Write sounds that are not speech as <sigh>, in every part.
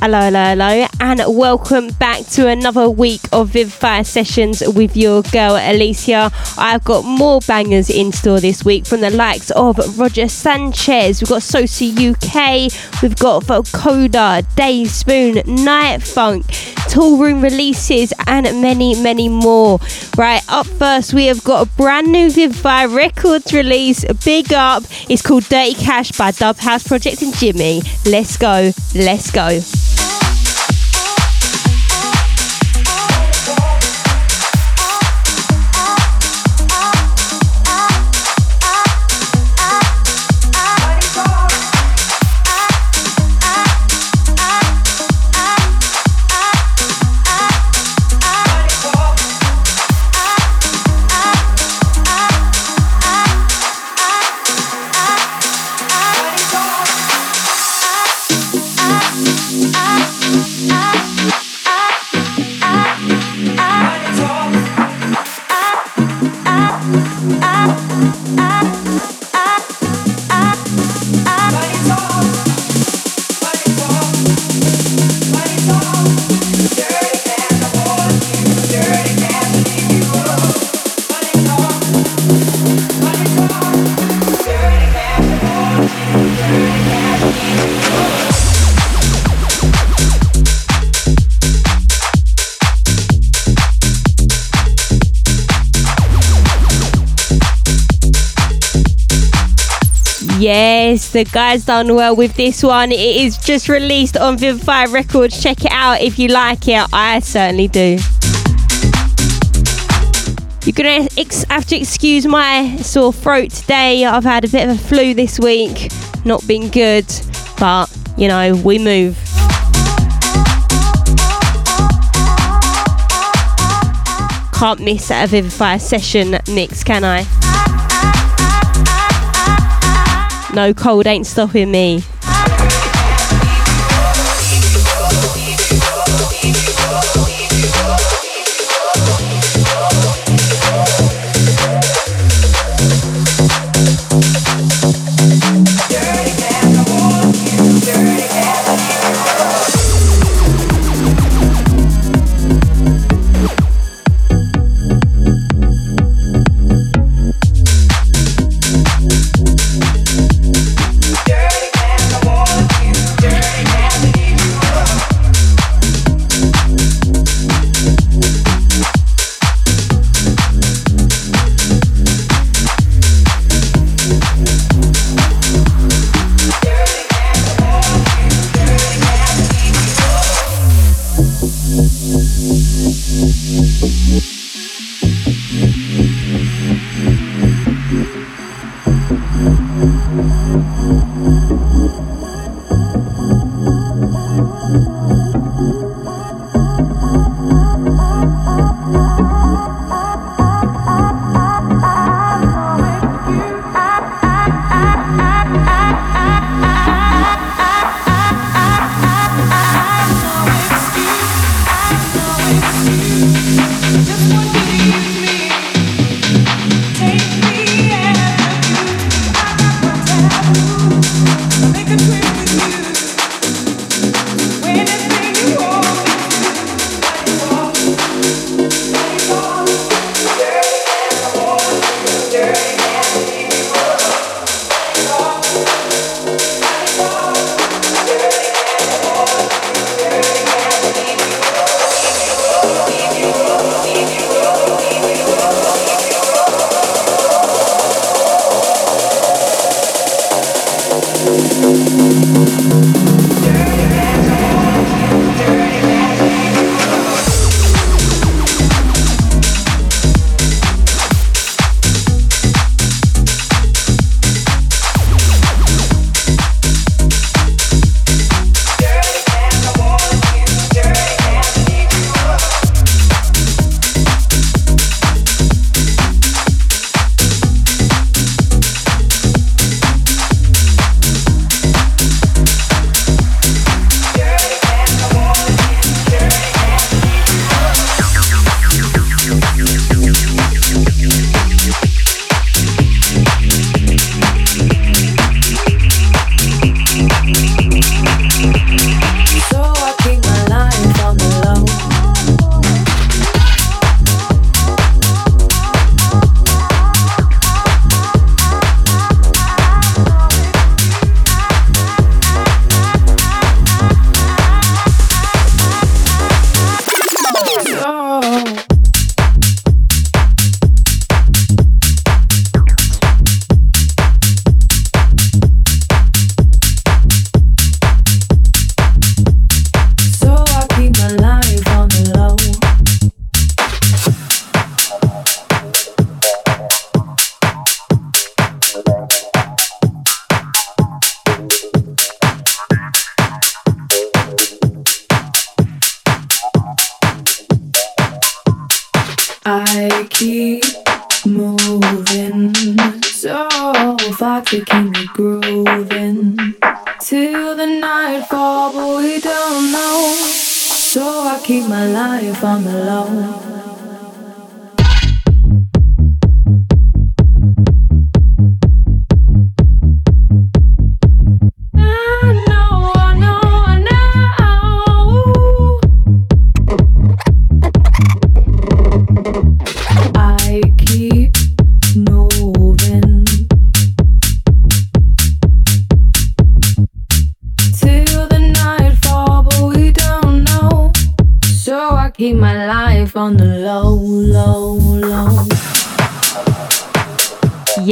Hello, hello, hello, and welcome back to another week of Vivify Sessions with your girl Alicia. I've got more bangers in store this week from the likes of Roger Sanchez, we've got Sosa UK, we've got Vocoder, Dave Spoon, Night Funk, Toolroom releases, and many, many more. Right, up first, we have got a brand new Vivify Records release, big up. It's called Dirty Cash by Dub House Project and Jimmy. Let's go, let's go. Yes, the guys done well with this one. It is just released on Vivify Records. Check it out if you like it. I certainly do. You're gonna ex- have to excuse my sore throat today. I've had a bit of a flu this week. Not been good, but you know, we move. Can't miss a Vivify session mix, can I? No cold ain't stopping me.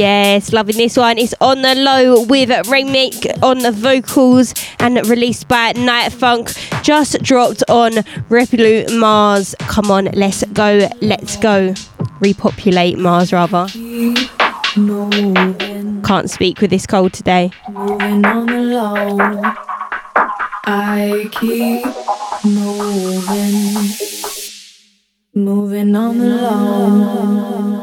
Yes, loving this one. It's on the low with remake on the vocals and released by Night Funk. Just dropped on Revolut Mars. Come on, let's go, let's go. Repopulate Mars rather. Can't speak with this cold today. Moving on the. I keep moving, moving on the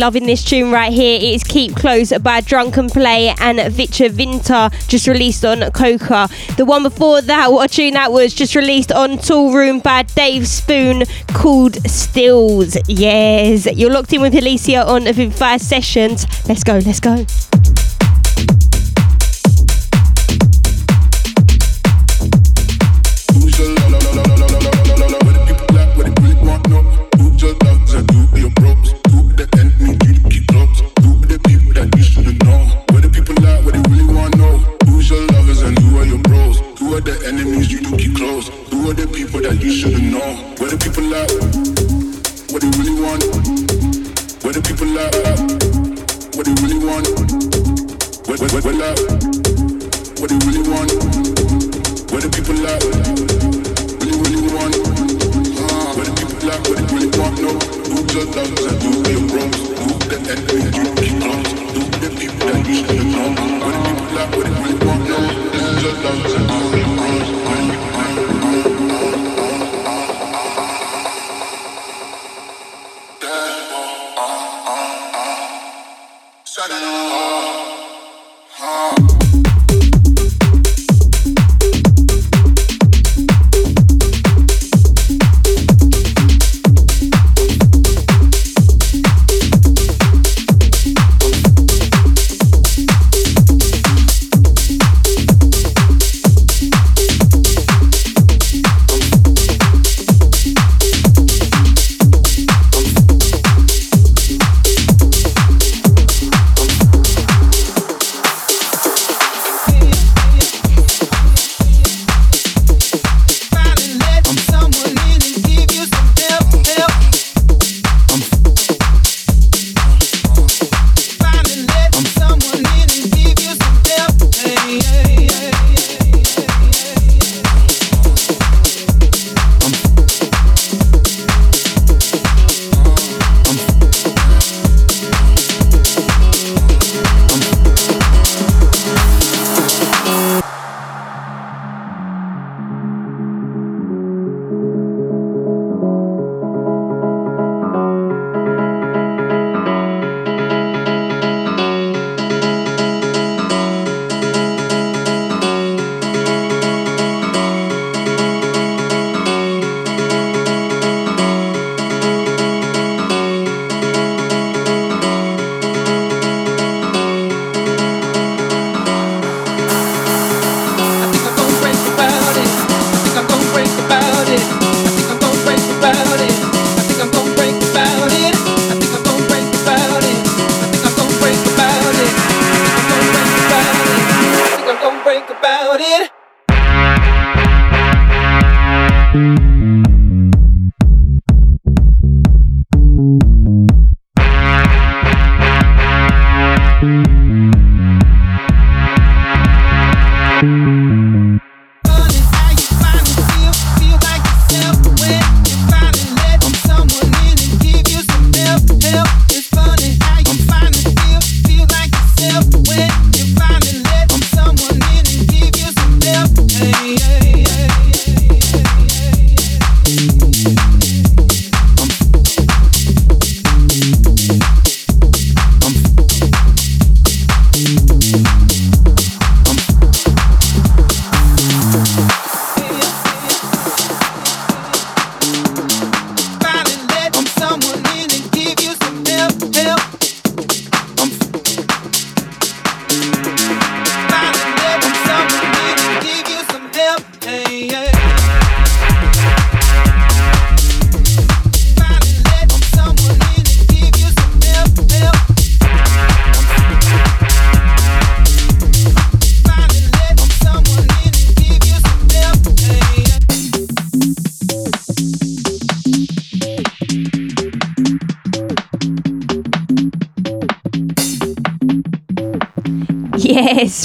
loving this tune right here. It is Keep Close by Drunken Play and Vicha Vinta, just released on Coca. The one before that, what a tune that was, just released on Toolroom by Dave Spoon called Stills. Yes, you're locked in with Alicia on Vivify Sessions. Let's go, let's go. i don't know. think about it.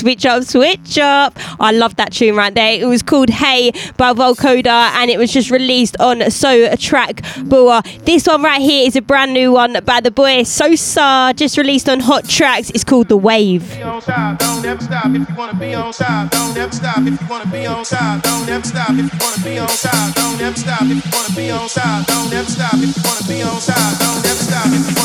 switch up, switch up. I love that tune right there. It was called Hey by Volcoda and it was just released on So Track Boa. This one right here is a brand new one by the boy Sosa, just released on Hot Tracks. It's called The Wave. Don't ever stop if you wanna be on side. Don't ever stop if you wanna be on side. Don't ever stop if you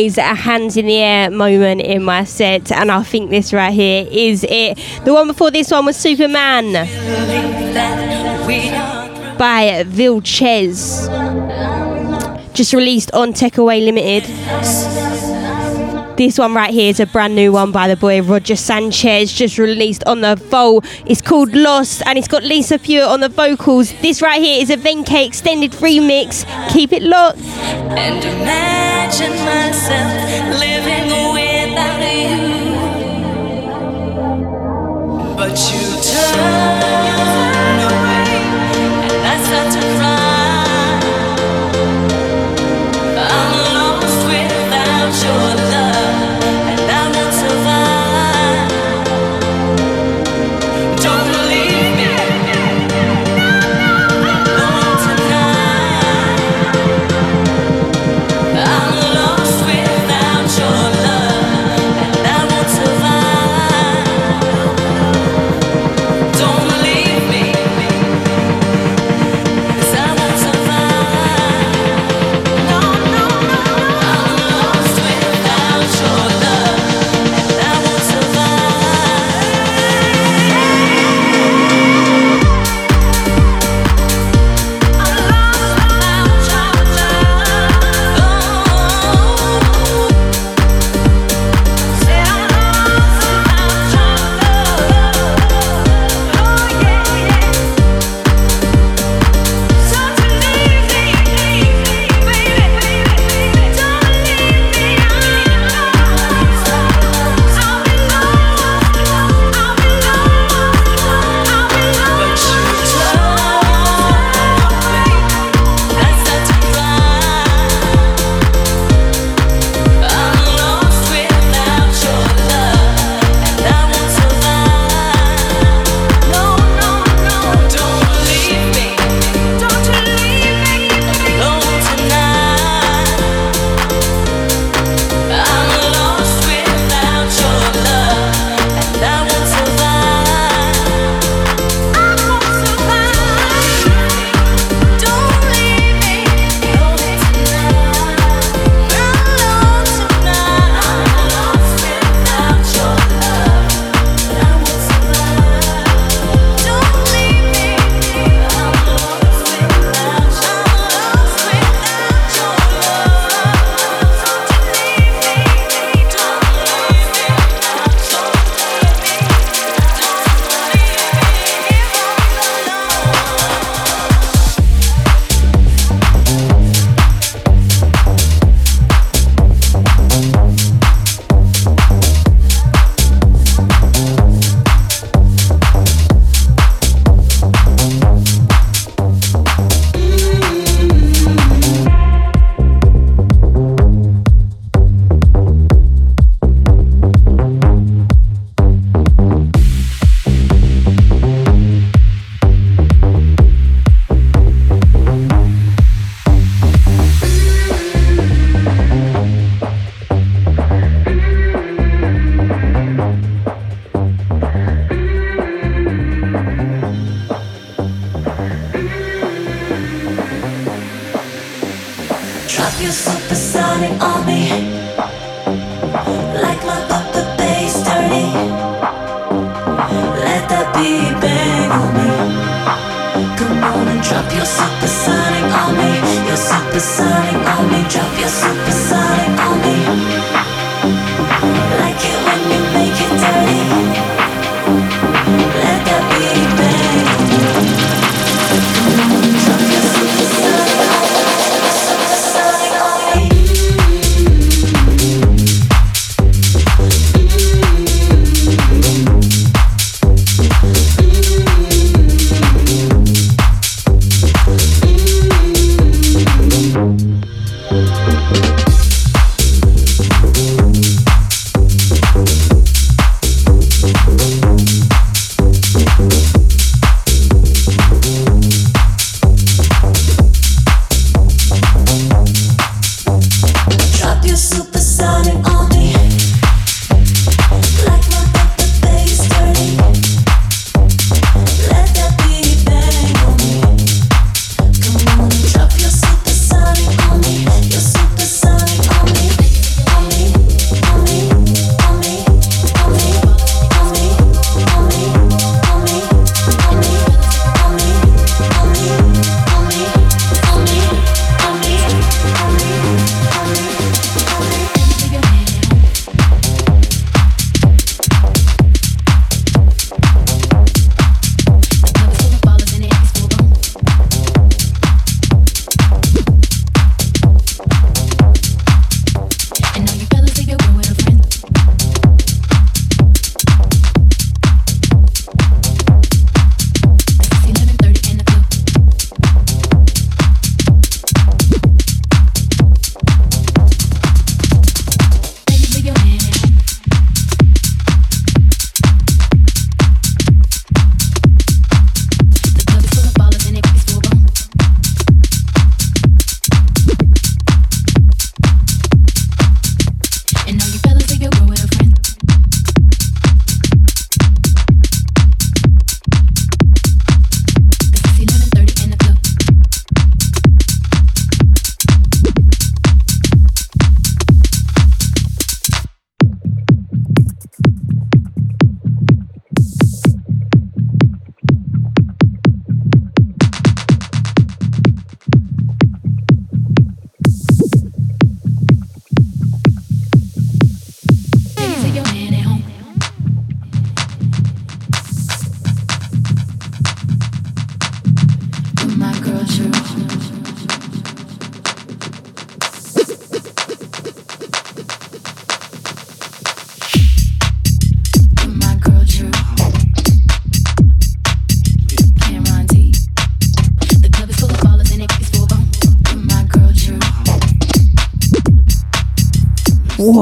always a hands in the air moment in my set, and I think this right here is it. The one before this one was Superman by Vilches, just released on Techaway Limited. This one right here is a brand new one by the boy Roger Sanchez, just released on the Vol. It's called Lost, and it's got Lisa Pure on the vocals. This right here is a Venke extended remix. Keep it locked watching myself living without you. But you turn.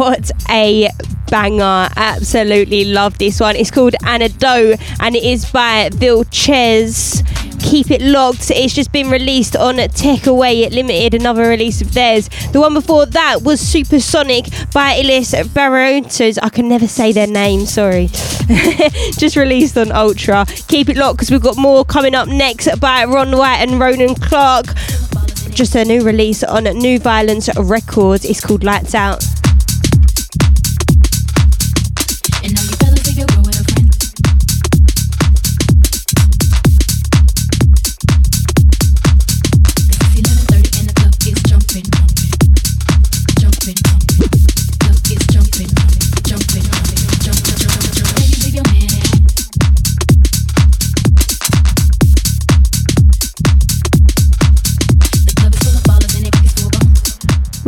What a banger. Absolutely love this one. It's called Antidote and it is by Vilches. Keep it locked. It's just been released on Tech Away It Limited, another release of theirs. The one before that was Supersonic by Ilis Barrotos. I can never say their name, sorry. <laughs> just released on Ultra. Keep it locked because we've got more coming up next by Ron White and Ronan Clark. Just a new release on New Violence Records. It's called Lights Out.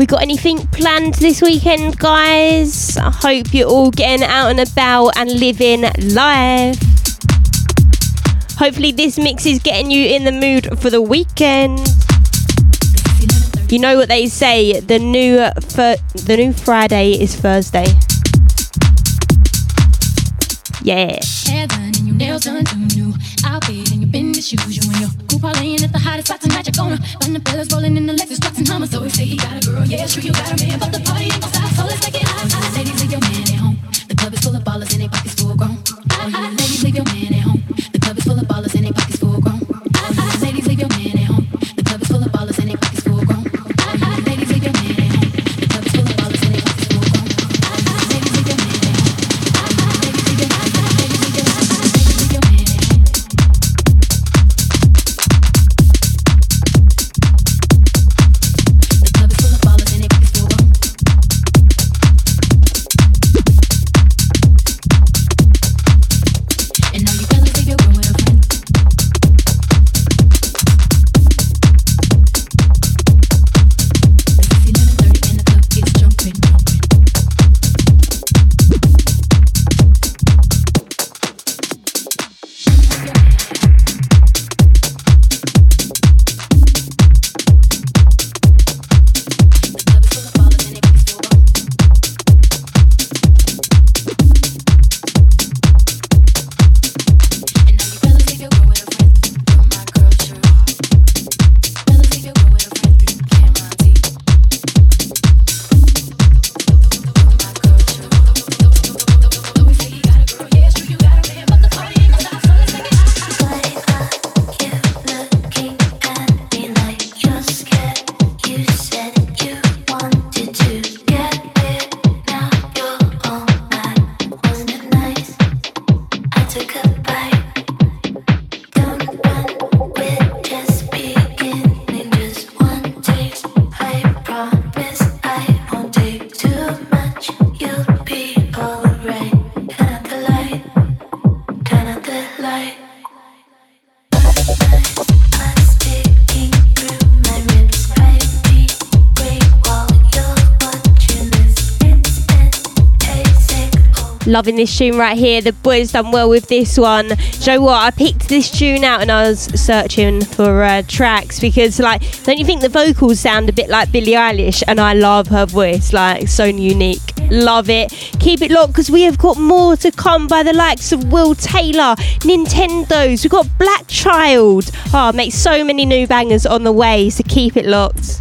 We got anything planned this weekend, guys? I hope you're all getting out and about and living life. Hopefully, this mix is getting you in the mood for the weekend. You know what they say: the new fir- the new Friday is Thursday. Yeah. Hair done and your business shoes. You and your are laying at the hottest spot tonight. You're gonna find the fellas rolling in the Lexus trucks and Hummers. So if say he got a girl, yeah, sure you got a man, but the party ain't gon' stop. So let's make it hot. You ladies, leave your man at home. The club is full of ballers and they pockets full grown. All you ladies, leave your man at home. The club is full of ballers and they pockets full grown. All you ladies, leave your man at home. Loving this tune right here. The boys done well with this one. Do you know what? I picked this tune out and I was searching for uh, tracks because, like, don't you think the vocals sound a bit like Billie Eilish? And I love her voice, like, so unique. Love it. Keep it locked because we have got more to come by the likes of Will Taylor, Nintendo's. We've got Black Child. Oh, make so many new bangers on the way, so keep it locked.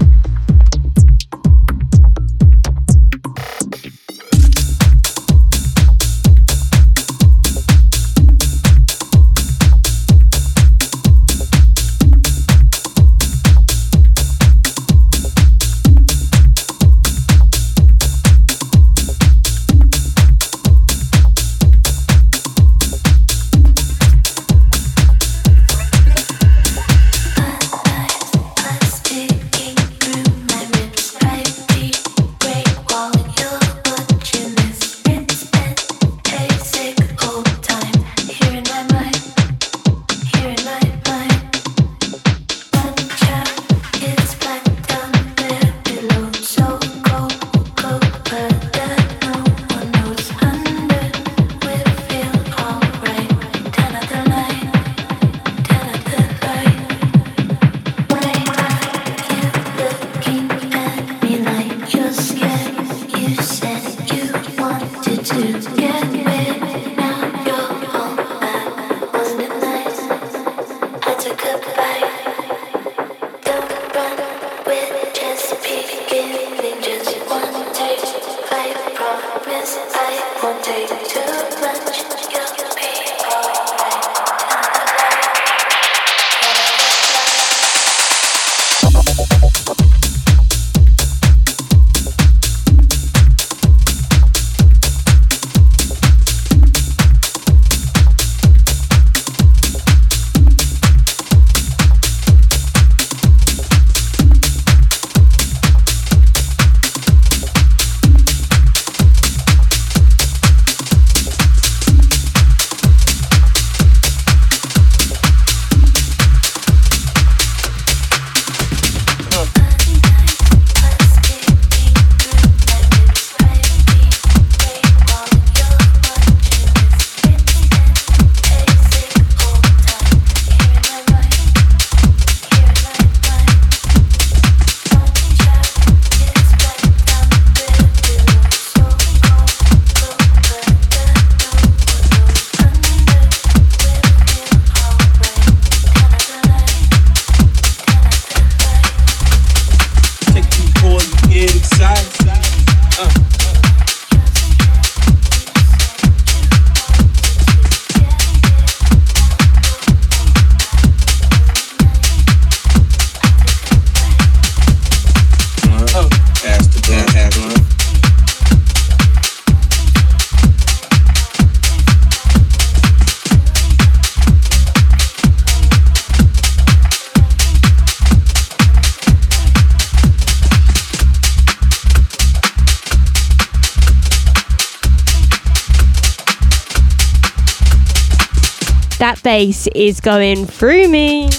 That bass is going through me.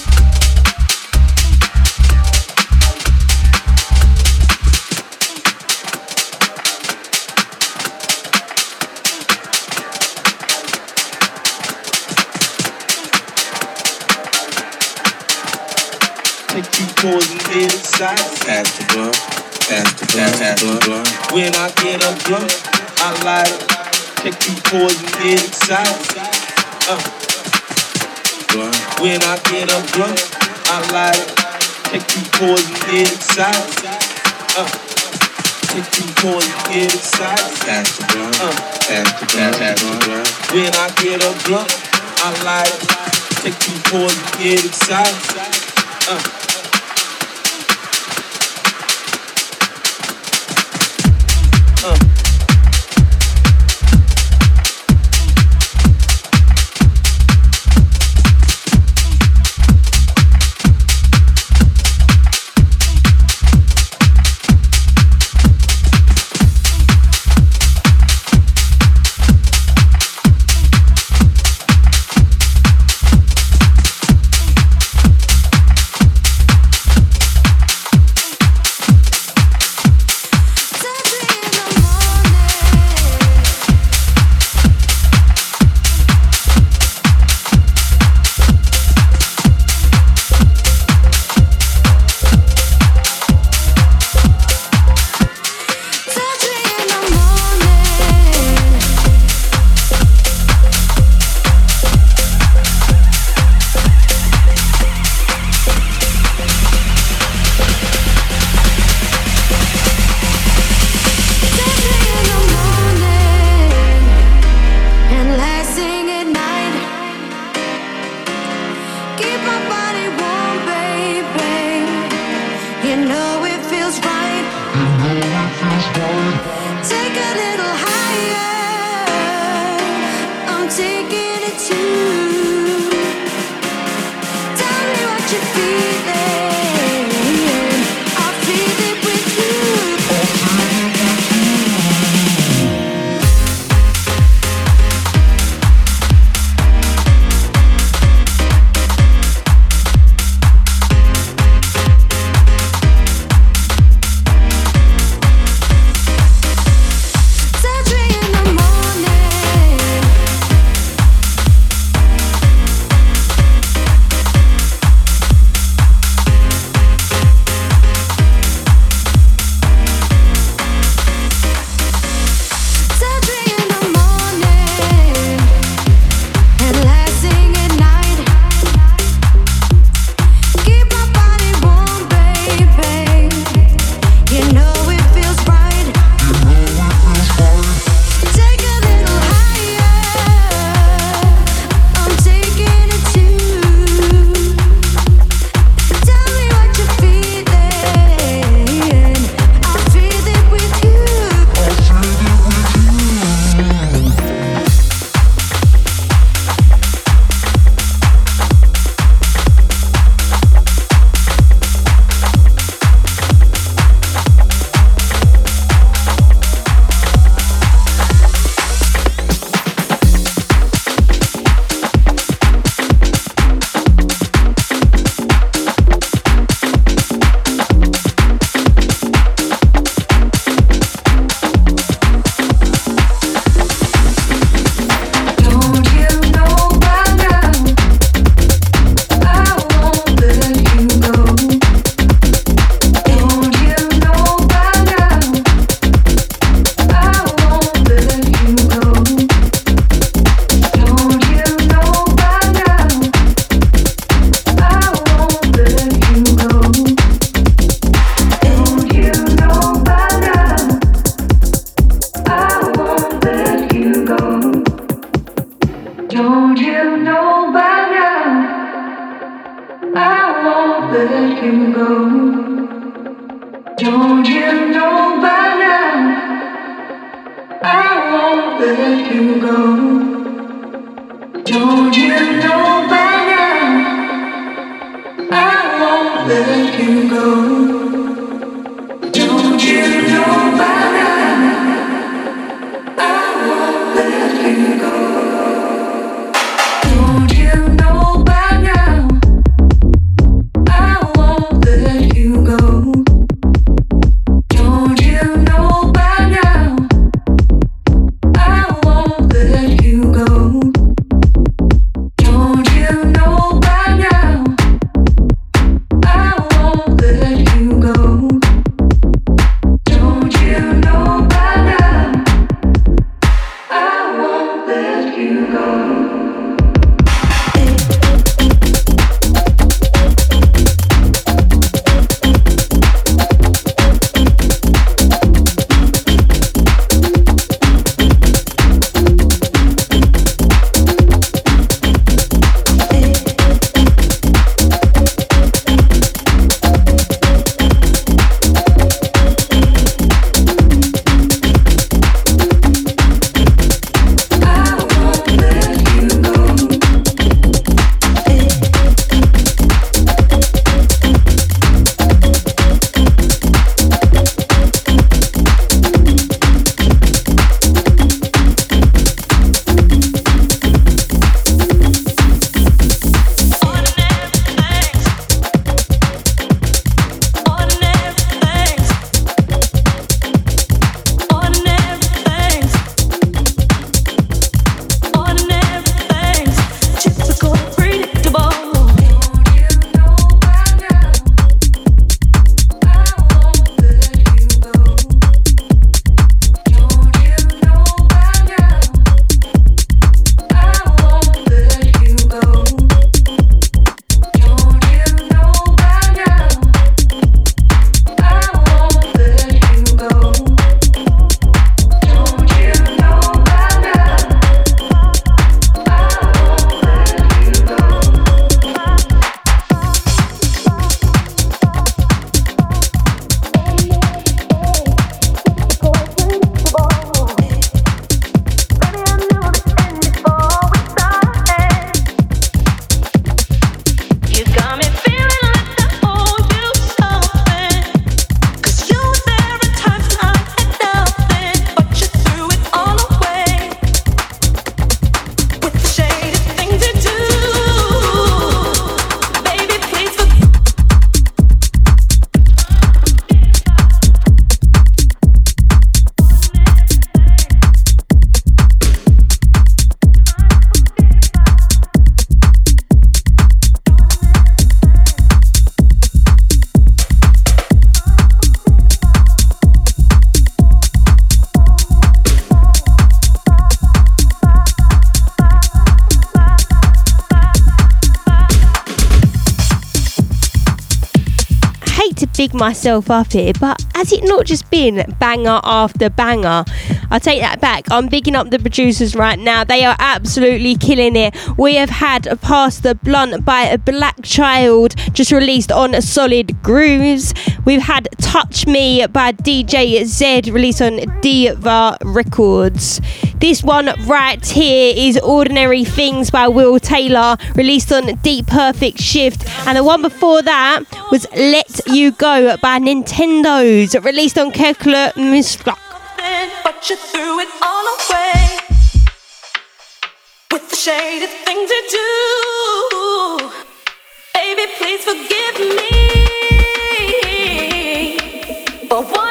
Take two chords and get. Pass the blunt, pass the blunt, pass the blunt. When I get a blunt, I light it. Take two chords and get excited. Uh. When I get a blunt, I light it. Take two chords and get excited. Uh. Take two and get excited. pass the blunt, Uh. pass the blunt, pass the blunt. When I get a blunt, I light it. Take two chords and get excited. Uh. Myself up here, but has it not just been banger after banger? I'll take that back. I'm bigging up the producers right now. They are absolutely killing it. We have had Pass the Blunt by a Black Child, just released on Solid Grooves. We've had Touch Me by DJ Z, released on Deeva Records. This one right here is Ordinary Things by Will Taylor, released on Deep Perfect Shift. And the one before that was Let You Go by Nintendo's, released on Kekla Muska. but you threw it all away with the shady things you do. Baby, please forgive me for what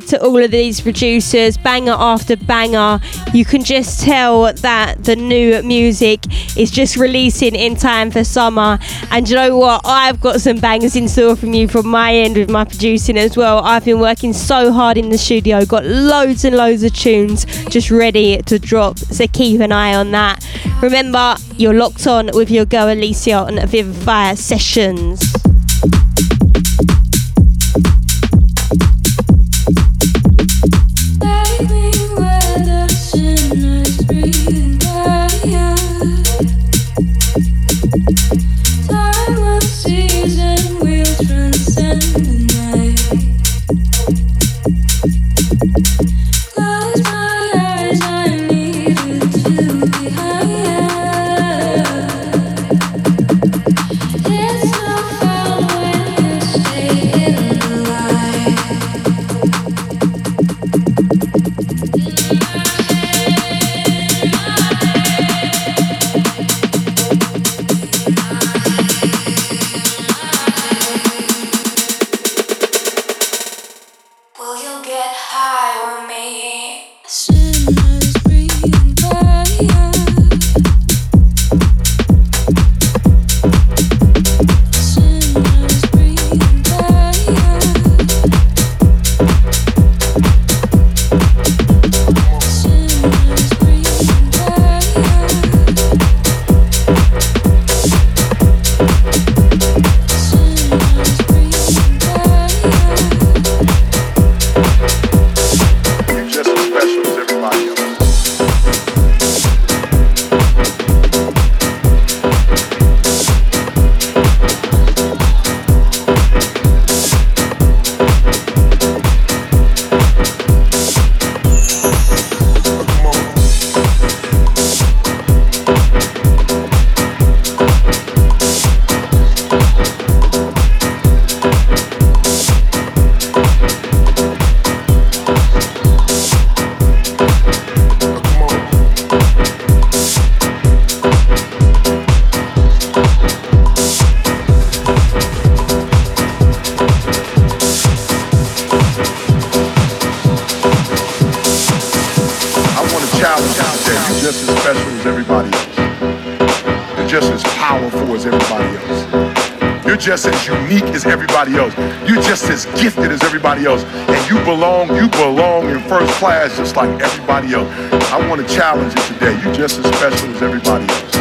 play to all of these producers banger after banger. You can just tell that the new music is just releasing in time for summer. And you know what? I've got some bangers in store from you from my end with my producing as well. I've been working so hard in the studio got loads and loads of tunes just ready to drop. So keep an eye on that. Remember you're locked on with your girl elysia on vivify sessions You're just as special as everybody else. You're just as powerful as everybody else. You're just as unique as everybody else. You're just as gifted as everybody else. And you belong, you belong in first class just like everybody else. I want to challenge you today. You're just as special as everybody else.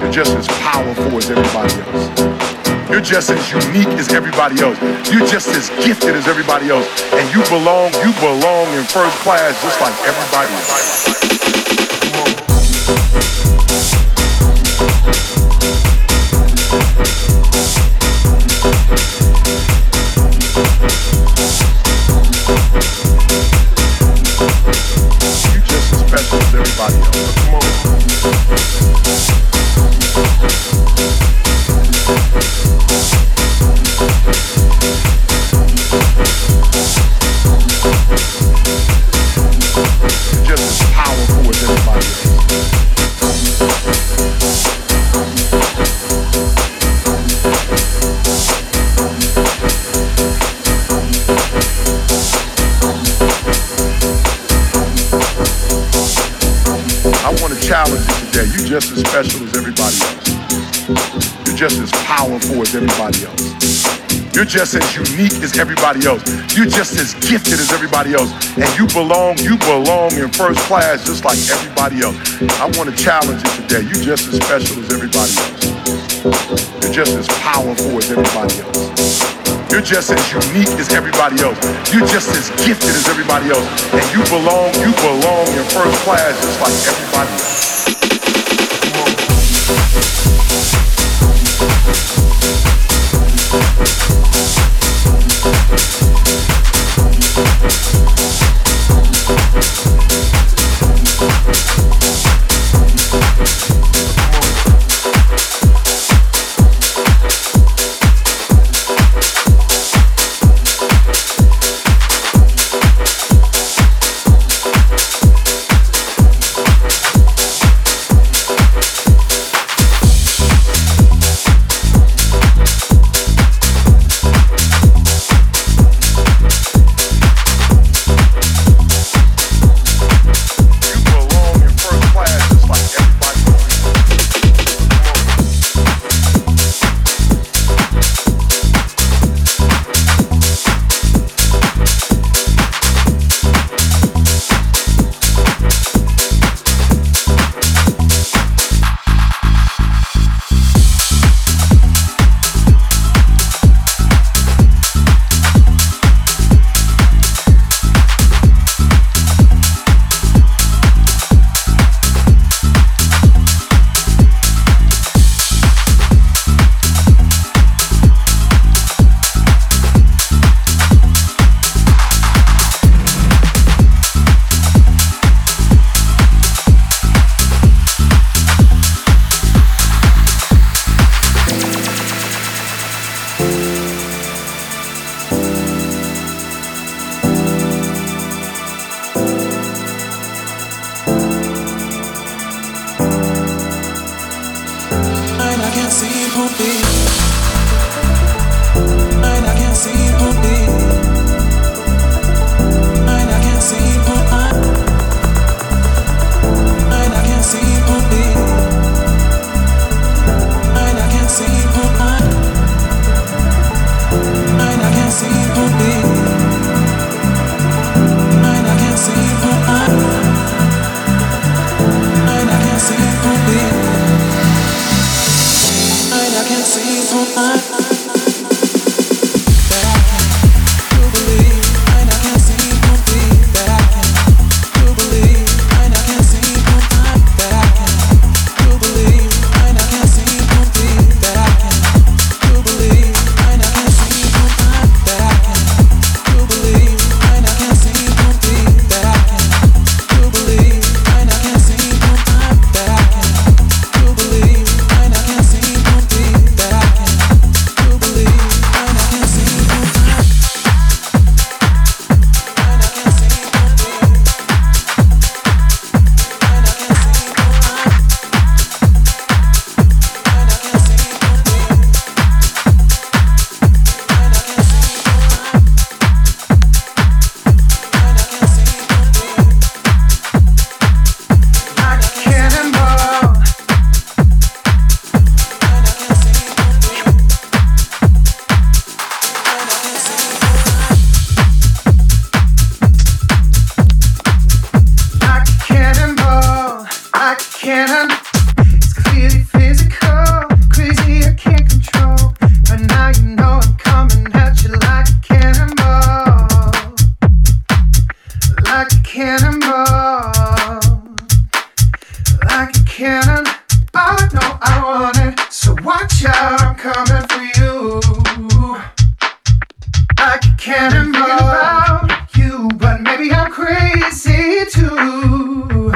You're just as powerful as everybody else. You're just as unique as everybody else. You're just as gifted as everybody else. And you belong, you belong in first class just like everybody else. As everybody else. You're just as unique as everybody else. You're just as gifted as everybody else. And you belong, you belong in first class just like everybody else. I want to challenge you today. You're just as special as everybody else. You're just as powerful as everybody else. You're just as unique as everybody else. You're just as gifted as everybody else. And you belong, you belong in first class just like everybody else. Like a cannonball. about you, but maybe I'm crazy too.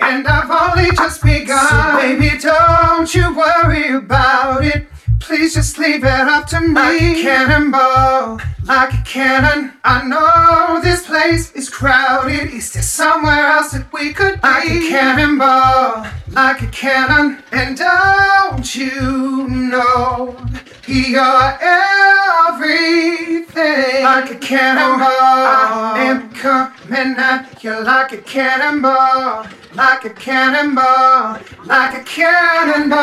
And I've only just begun. So baby, don't you worry about it. Please just leave it up to me. Like a cannonball, like a cannon. I know this place is crowded. Is there somewhere else that we could be? Like a cannonball, like a cannon. And don't you know you're everything? Like a cannonball, I am coming at you like a cannonball, like a cannonball, like a cannonball.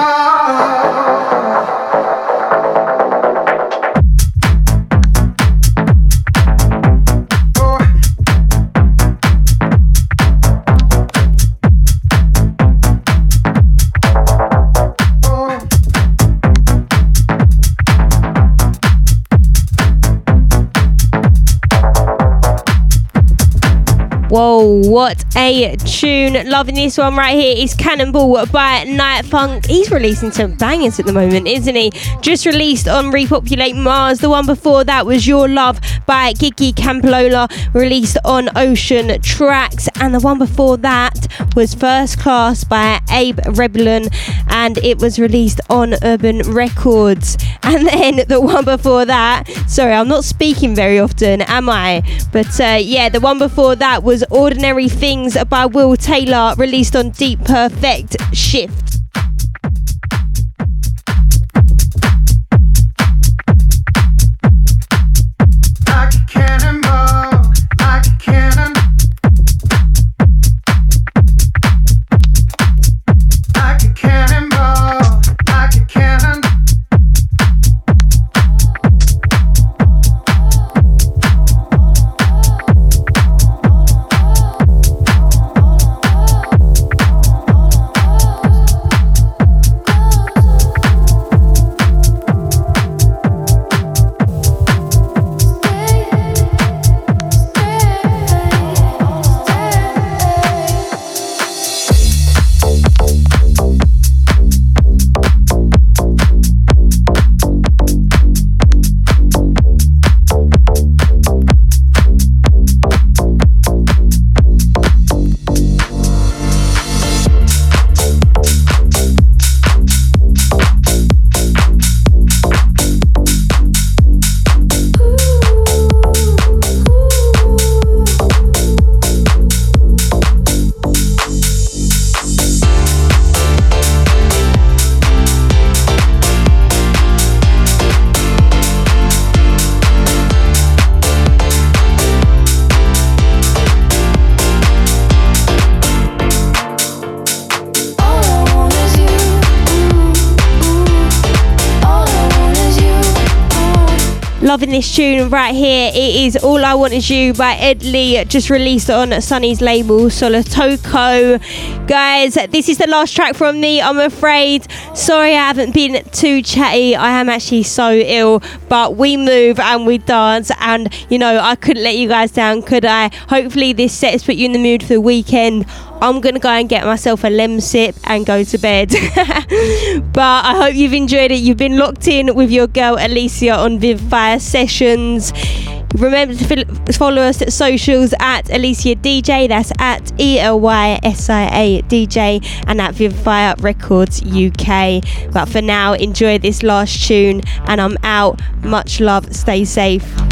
Whoa, what a tune. Loving this one right here is Cannonball by Night Funk. He's releasing some bangers at the moment, isn't he? Just released on Repopulate Mars. The one before that was Your Love by Gigi Campolola, released on Ocean Tracks. And the one before that was First Class by Abe Rebellion, and it was released on Urban Records. <laughs> And then the one before that, sorry, I'm not speaking very often, am I? But uh, yeah, the one before that was Ordinary Things by Will Taylor, released on Deep Perfect Shift. Right here. It is All I Want Is You by Ed Lee, just released on Sonny's label, Solotoko. Guys, this is the last track from me, I'm afraid. Sorry I haven't been too chatty. I am actually so ill, but we move and we dance, and you know, I couldn't let you guys down, could I? Hopefully, this set has put you in the mood for the weekend. I'm gonna go and get myself a lem sip and go to bed. <laughs> but I hope you've enjoyed it. You've been locked in with your girl Elysia on Vivify Sessions. Remember to follow us at socials at Elysia DJ, that's at E L Y S I A DJ, and at Vivfire Records UK. But for now, enjoy this last tune, and I'm out. Much love, stay safe.